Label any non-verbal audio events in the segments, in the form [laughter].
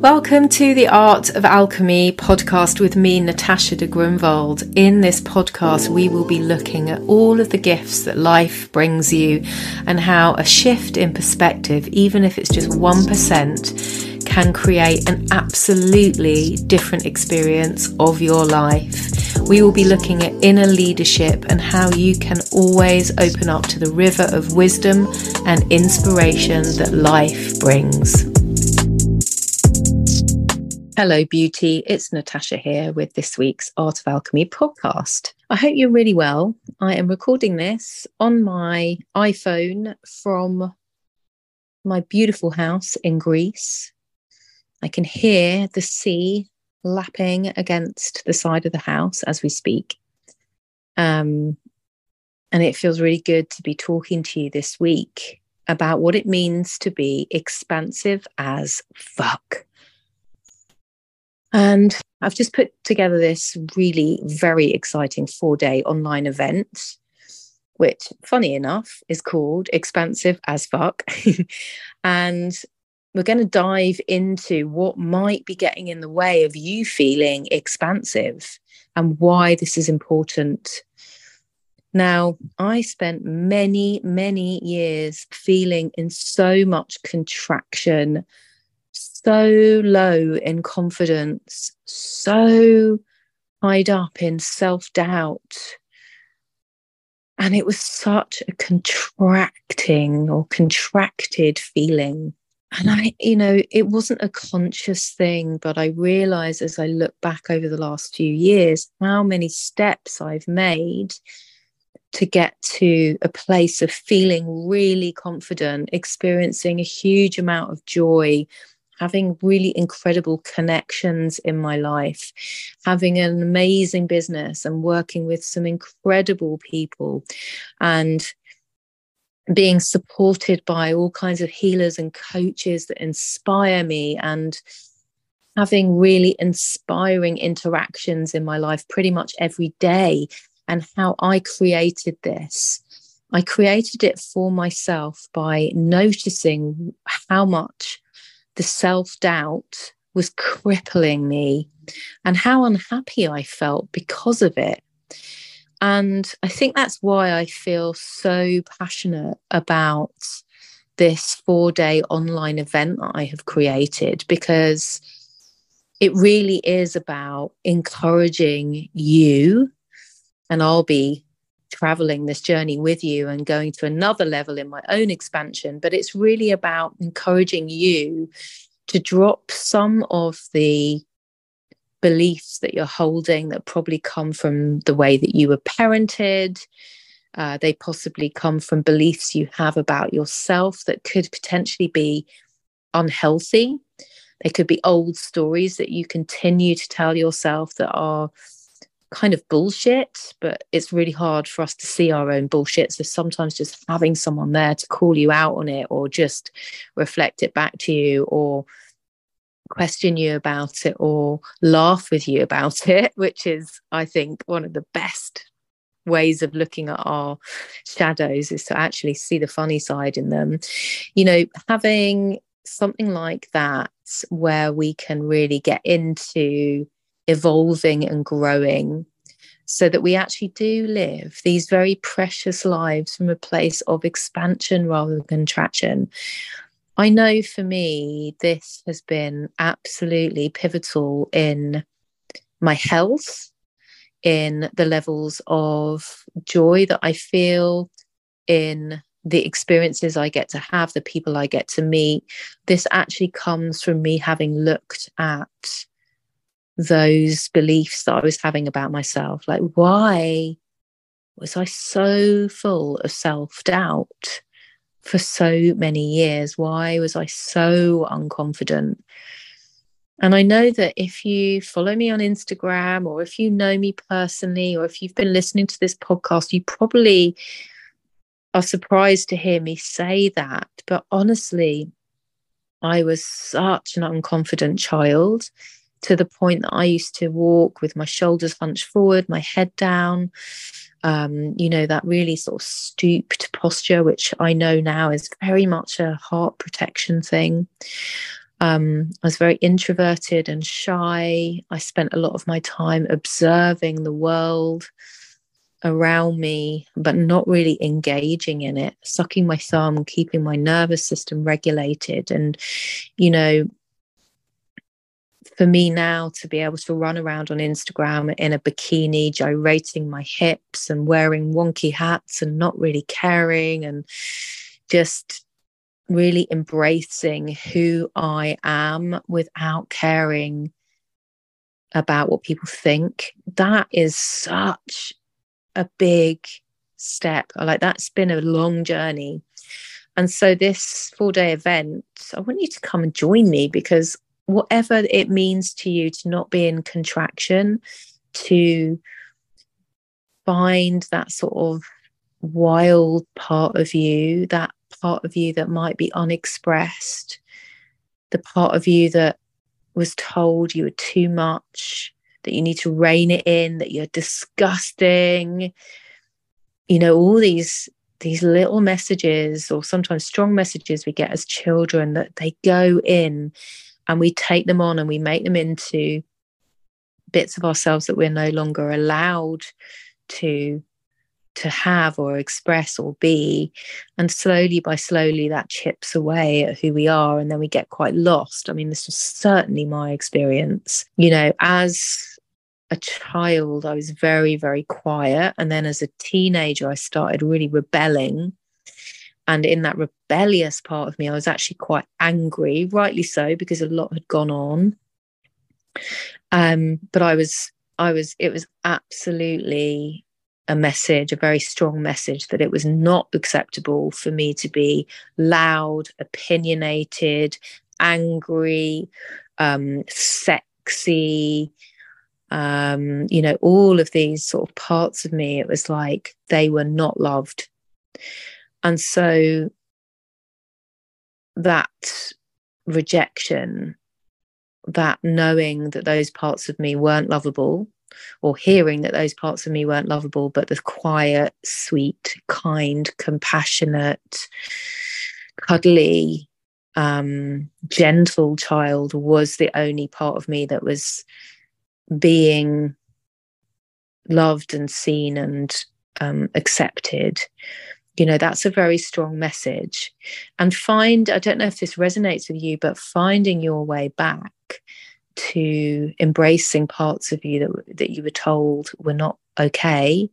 Welcome to the Art of Alchemy podcast with me, Natasha de Grunwald. In this podcast, we will be looking at all of the gifts that life brings you and how a shift in perspective, even if it's just 1%, can create an absolutely different experience of your life. We will be looking at inner leadership and how you can always open up to the river of wisdom and inspiration that life brings. Hello, beauty. It's Natasha here with this week's Art of Alchemy podcast. I hope you're really well. I am recording this on my iPhone from my beautiful house in Greece. I can hear the sea lapping against the side of the house as we speak. Um, and it feels really good to be talking to you this week about what it means to be expansive as fuck. And I've just put together this really very exciting four day online event, which, funny enough, is called Expansive as Fuck. [laughs] and we're going to dive into what might be getting in the way of you feeling expansive and why this is important. Now, I spent many, many years feeling in so much contraction so low in confidence, so tied up in self doubt. And it was such a contracting or contracted feeling. And I, you know, it wasn't a conscious thing, but I realized as I look back over the last few years how many steps I've made to get to a place of feeling really confident, experiencing a huge amount of joy, having really incredible connections in my life, having an amazing business and working with some incredible people and being supported by all kinds of healers and coaches that inspire me and having really inspiring interactions in my life pretty much every day and how I created this. I created it for myself by noticing how much the self doubt was crippling me and how unhappy I felt because of it. And I think that's why I feel so passionate about this four day online event that I have created because it really is about encouraging you. And I'll be traveling this journey with you and going to another level in my own expansion. But it's really about encouraging you to drop some of the beliefs that you're holding that probably come from the way that you were parented. Uh, they possibly come from beliefs you have about yourself that could potentially be unhealthy. They could be old stories that you continue to tell yourself that are kind of bullshit, but it's really hard for us to see our own bullshit. So sometimes just having someone there to call you out on it or just reflect it back to you or question you about it or laugh with you about [laughs] it, which is, I think, one of the best ways of looking at our shadows is to actually see the funny side in them. You know, having something like that where we can really get into evolving and growing so that we actually do live these very precious lives from a place of expansion rather than contraction. I know for me, this has been absolutely pivotal in my health, in the levels of joy that I feel, in the experiences I get to have, the people I get to meet. This actually comes from me having looked at those beliefs that I was having about myself. Like, why was I so full of self doubt for so many years? Why was I so unconfident? And I know that if you follow me on Instagram or if you know me personally or if you've been listening to this podcast, you probably are surprised to hear me say that. But honestly, I was such an unconfident child to the point that I used to walk with my shoulders hunched forward, my head down, um, you know, that really sort of stooped posture, which I know now is very much a heart protection thing. Um, I was very introverted and shy. I spent a lot of my time observing the world around me, but not really engaging in it, sucking my thumb, keeping my nervous system regulated. And, you know, for me now to be able to run around on Instagram in a bikini, gyrating my hips and wearing wonky hats and not really caring and just really embracing who I am without caring about what people think, that is such a big step. Like that's been a long journey. And so this four day event, I want you to come and join me because whatever it means to you to not be in contraction, to find that sort of wild part of you, that part of you that might be unexpressed, the part of you that was told you were too much, that you need to rein it in, that you're disgusting. You know, all these these little messages or sometimes strong messages we get as children that they go in and we take them on and we make them into bits of ourselves that we're no longer allowed to to have or express or be. And slowly by slowly that chips away at who we are and then we get quite lost. I mean this was certainly my experience. You know as a child i was very very quiet. And then as a teenager i started really rebelling and in that rebellious part of me i was actually quite angry rightly so because a lot had gone on um but i was i was it was absolutely a message, a very strong message that it was not acceptable for me to be loud, opinionated, angry, um, sexy, um, you know, all of these sort of parts of me. It was like they were not loved. And so that rejection, that knowing that those parts of me weren't lovable, or hearing that those parts of me weren't lovable, but the quiet, sweet, kind, compassionate, cuddly, um, gentle child was the only part of me that was being loved and seen and um, accepted you know that's a very strong message. And find i don't know if this resonates with you but finding your way back to embracing parts of you that that you were told were not okay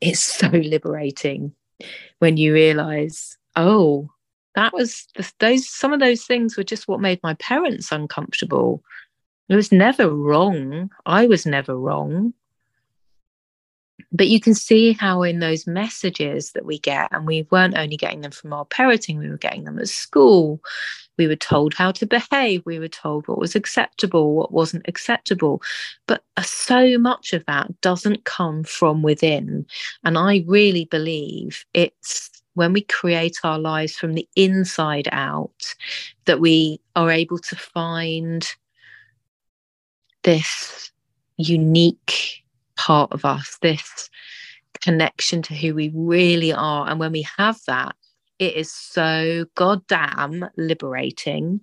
it's [laughs] so liberating when you realize oh that was the, those some of those things were just what made my parents uncomfortable. It was never wrong. I was never wrong but you can see how in those messages that we get and we weren't only getting them from our parenting we were getting them at school. We were told how to behave. We were told what was acceptable what wasn't acceptable. But uh, so much of that doesn't come from within. And i really believe it's when we create our lives from the inside out that we are able to find this unique part of us, this connection to who we really are. And when we have that, it is so goddamn liberating.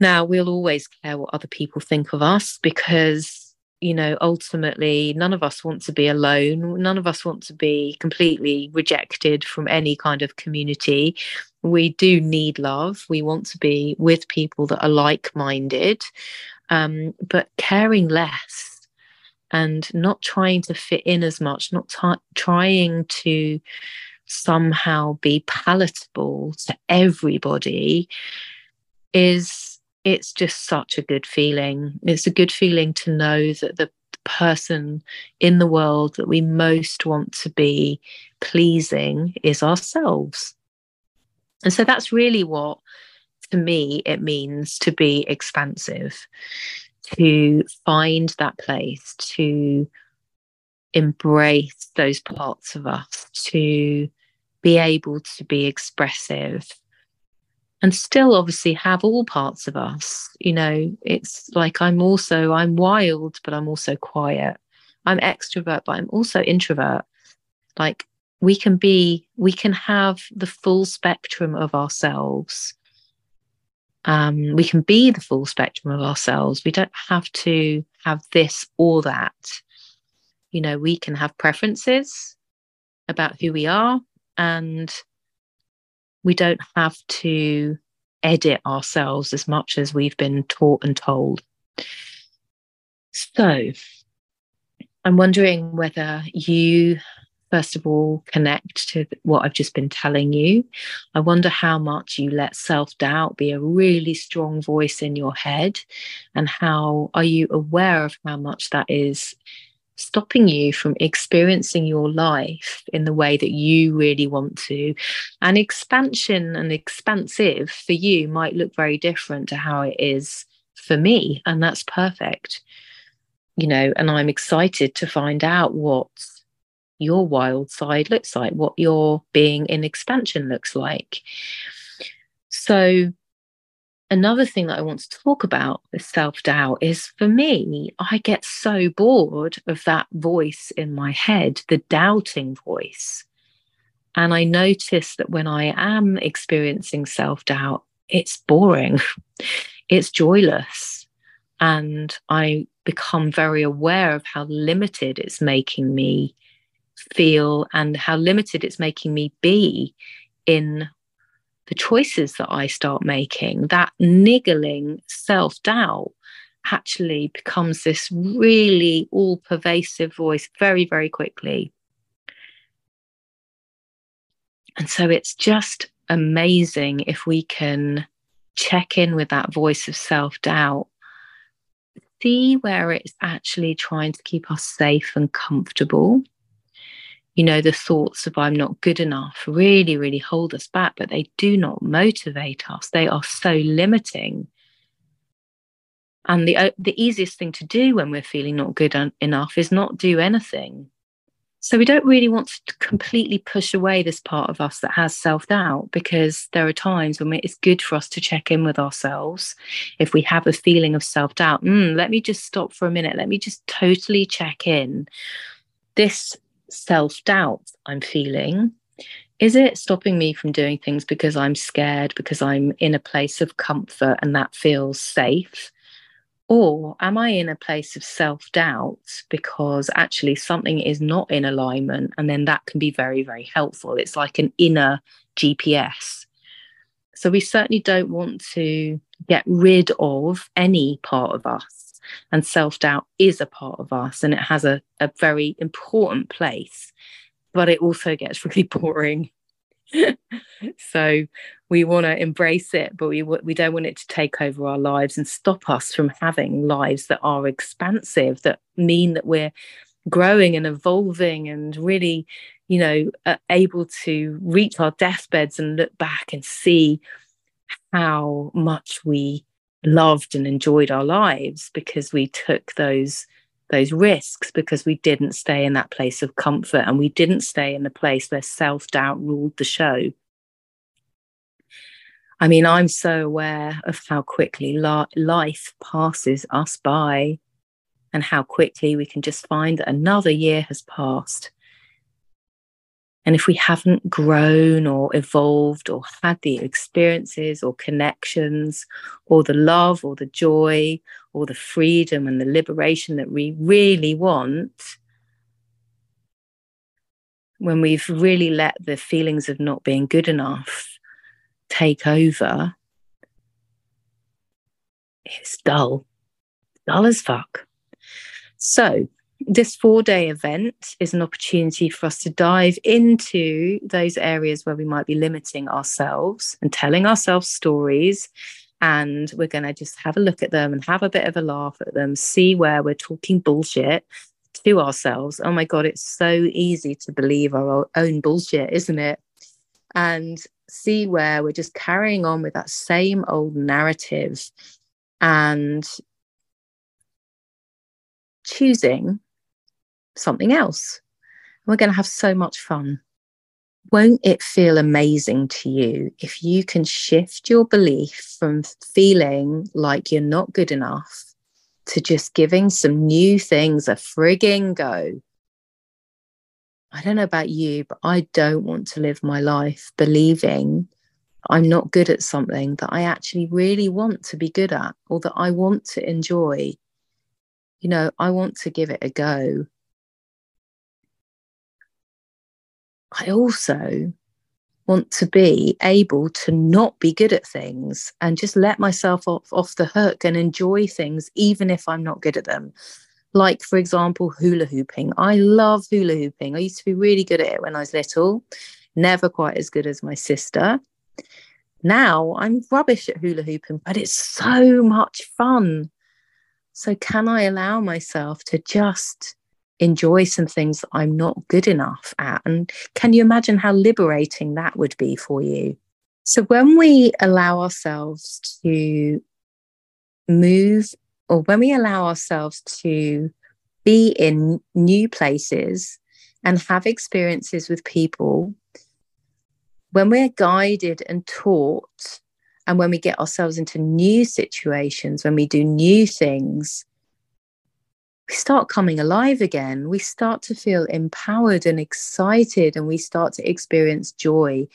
Now, we'll always care what other people think of us because, you know, ultimately, none of us want to be alone. None of us want to be completely rejected from any kind of community. We do need love. We want to be with people that are like minded. Um, but caring less and not trying to fit in as much, not t- trying to somehow be palatable to everybody is it's just such a good feeling. It's a good feeling to know that the person in the world that we most want to be pleasing is ourselves. And so that's really what, to me, it means to be expansive to find that place, to embrace those parts of us, to be able to be expressive and still obviously have all parts of us. You know it's like i'm also i'm wild but i'm also quiet. I'm extrovert but i'm also introvert. Like we can be we can have the full spectrum of ourselves Um, we can be the full spectrum of ourselves. We don't have to have this or that. You know, we can have preferences about who we are, and we don't have to edit ourselves as much as we've been taught and told. So, I'm wondering whether you first of all connect to what I've just been telling you. I wonder how much you let self doubt be a really strong voice in your head, and how are you aware of how much that is stopping you from experiencing your life in the way that you really want to. And expansion and expansive for you might look very different to how it is for me, and that's perfect. You know, and I'm excited to find out what your wild side looks like, what your being in expansion looks like. So, another thing that I want to talk about with self doubt is for me, I get so bored of that voice in my head, the doubting voice. And I notice that when I am experiencing self doubt, it's boring, [laughs] it's joyless. And I become very aware of how limited it's making me feel and how limited it's making me be in the choices that I start making, that niggling self doubt actually becomes this really all pervasive voice very, very quickly. And so it's just amazing if we can check in with that voice of self doubt, see where it's actually trying to keep us safe and comfortable you know, the thoughts of I'm not good enough really, really hold us back, but they do not motivate us. They are so limiting. And the, uh, the easiest thing to do when we're feeling not good un- enough is not do anything. So we don't really want to completely push away this part of us that has self doubt because there are times when it's good for us to check in with ourselves. If we have a feeling of self doubt, mm, let me just stop for a minute. Let me just totally check in. This self doubt I'm feeling, is it stopping me from doing things because I'm scared, because I'm in a place of comfort and that feels safe? Or am I in a place of self doubt because actually something is not in alignment? And then that can be very, very helpful. It's like an inner GPS. So we certainly don't want to get rid of any part of us and self doubt is a part of us and it has a, a very important place, but it also gets [laughs] really boring. [laughs] so we want to embrace it, but we, we don't want it to take over our lives and stop us from having lives that are expansive, that mean that we're growing and evolving and really, you know, able to reach our deathbeds and look back and see how much we loved and enjoyed our lives because we took those those risks because we didn't stay in that place of comfort and we didn't stay in the place where self-doubt ruled the show. I mean i'm so aware of how quickly la- life passes us by and how quickly we can just find that another year has passed and if we haven't grown or evolved or had the experiences or connections or the love or the joy or the freedom and the liberation that we really want, when we've really let the feelings of not being good enough take over, it's dull, dull as fuck. So, this four day event is an opportunity for us to dive into those areas where we might be limiting ourselves and telling ourselves stories. And we're going to just have a look at them and have a bit of a laugh at them, see where we're talking bullshit to ourselves. Oh my God, it's so easy to believe our own bullshit, isn't it? And see where we're just carrying on with that same old narrative and choosing something else. We're going to have so much fun. Won't it feel amazing to you if you can shift your belief from feeling like you're not good enough to just giving some new things a frigging go? I don't know about you, but I don't want to live my life believing I'm not good at something that I actually really want to be good at or that I want to enjoy. You know, I want to give it a go. I also want to be able to not be good at things and just let myself off, off the hook and enjoy things, even if I'm not good at them. Like, for example, hula hooping. I love hula hooping. I used to be really good at it when I was little, never quite as good as my sister. Now I'm rubbish at hula hooping, but it's so much fun. So, can I allow myself to just enjoy some things that I'm not good enough at? And can you imagine how liberating that would be for you? So, when we allow ourselves to move, or when we allow ourselves to be in new places and have experiences with people when we're guided and taught, and when we get ourselves into new situations, when we do new things, we start coming alive again. We start to feel empowered and excited, and we start to experience joy.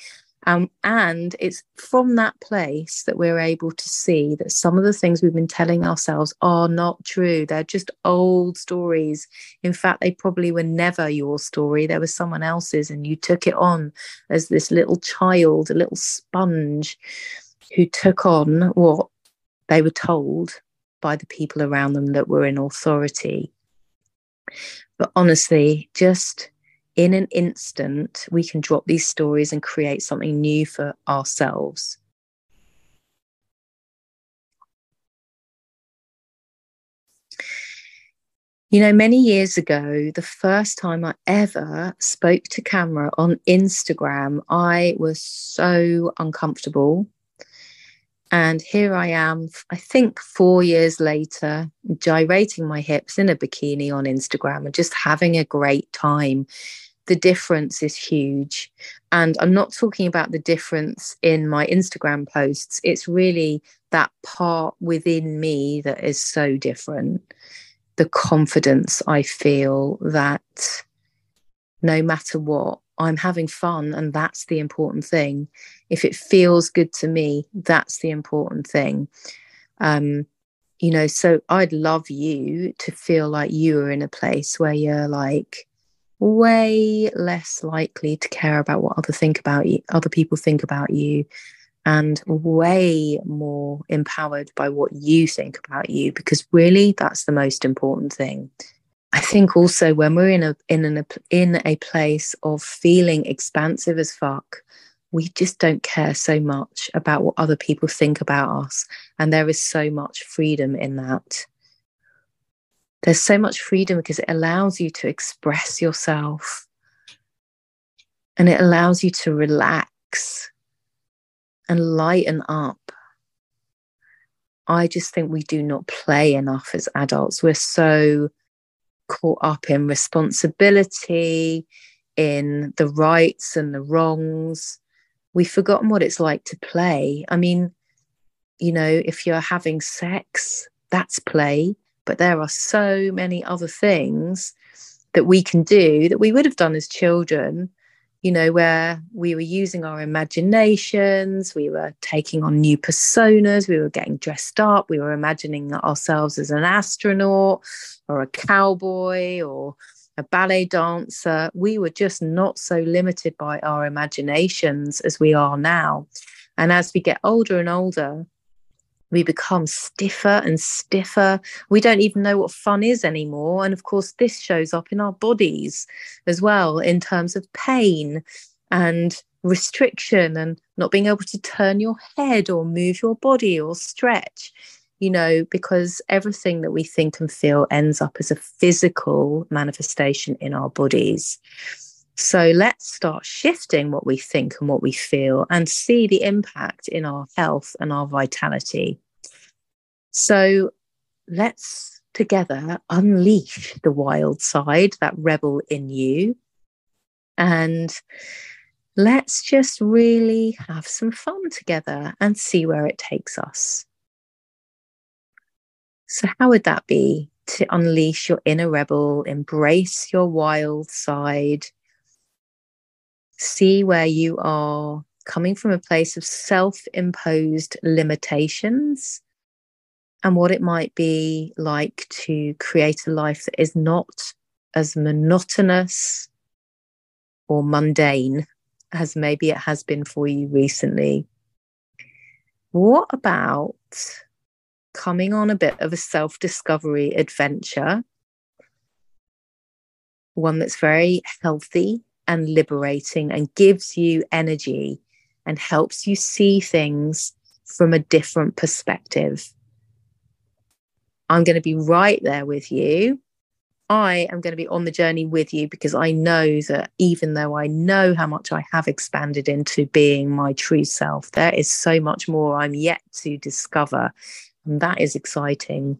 Um, and it's from that place that we're able to see that some of the things we've been telling ourselves are not true. They're just old stories. In fact, they probably were never your story. There was someone else's, and you took it on as this little child, a little sponge who took on what they were told by the people around them that were in authority. But honestly, just in an instant, we can drop these stories and create something new for ourselves. You know, many years ago, the first time I ever spoke to camera on Instagram, I was so uncomfortable. And here I am, I think four years later, gyrating my hips in a bikini on Instagram and just having a great time. The difference is huge. And I'm not talking about the difference in my Instagram posts, it's really that part within me that is so different. The confidence I feel that no matter what, I'm having fun, and that's the important thing. If it feels good to me, that's the important thing. Um, you know, so I'd love you to feel like you are in a place where you're like way less likely to care about what other think about you, other people think about you, and way more empowered by what you think about you, because really that's the most important thing. I think also when we're in a in an in a place of feeling expansive as fuck, we just don't care so much about what other people think about us, and there is so much freedom in that. There's so much freedom because it allows you to express yourself, and it allows you to relax and lighten up. I just think we do not play enough as adults. We're so caught up in responsibility, in the rights and the wrongs. We've forgotten what it's like to play. I mean, you know, if you're having sex, that's play, but there are so many other things that we can do that we would have done as children you know, where we were using our imaginations, we were taking on new personas, we were getting dressed up, we were imagining ourselves as an astronaut or a cowboy or a ballet dancer. We were just not so limited by our imaginations as we are now. And as we get older and older, we become stiffer and stiffer. We don't even know what fun is anymore. And of course, this shows up in our bodies as well in terms of pain and restriction and not being able to turn your head or move your body or stretch, you know, because everything that we think and feel ends up as a physical manifestation in our bodies. So let's start shifting what we think and what we feel and see the impact in our health and our vitality. So let's together unleash the wild side, that rebel in you. And let's just really have some fun together and see where it takes us. So, how would that be to unleash your inner rebel, embrace your wild side, see where you are coming from a place of self imposed limitations and what it might be like to create a life that is not as monotonous or mundane as maybe it has been for you recently. What about coming on a bit of a self discovery adventure? One that's very healthy and liberating and gives you energy and helps you see things from a different perspective. I'm going to be right there with you. I am going to be on the journey with you because I know that even though I know how much I have expanded into being my true self, there is so much more I'm yet to discover. And that is exciting.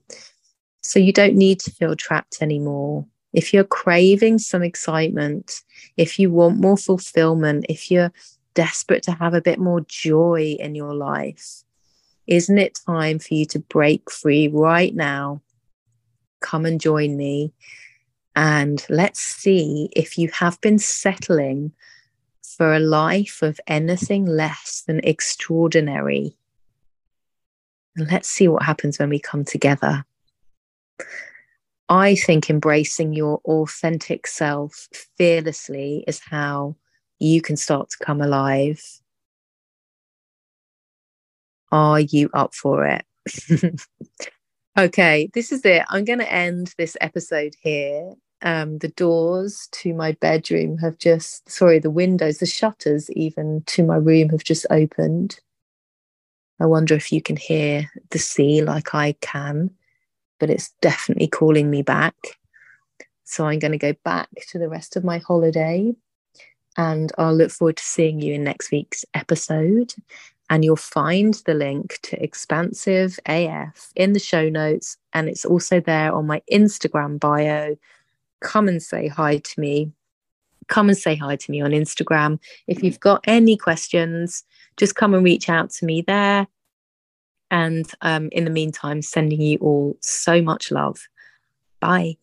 So you don't need to feel trapped anymore. If you're craving some excitement, if you want more fulfillment, if you're desperate to have a bit more joy in your life, isn't it time for you to break free right now? Come and join me. And let's see if you have been settling for a life of anything less than extraordinary. Let's see what happens when we come together. I think embracing your authentic self fearlessly is how you can start to come alive. Are you up for it? [laughs] okay, this is it. I'm going to end this episode here. Um, the doors to my bedroom have just, sorry, the windows, the shutters even to my room have just opened. I wonder if you can hear the sea like I can, but it's definitely calling me back. So I'm going to go back to the rest of my holiday and I'll look forward to seeing you in next week's episode. And you'll find the link to Expansive AF in the show notes. And it's also there on my Instagram bio. Come and say hi to me. Come and say hi to me on Instagram. If you've got any questions, just come and reach out to me there. And um, in the meantime, sending you all so much love. Bye.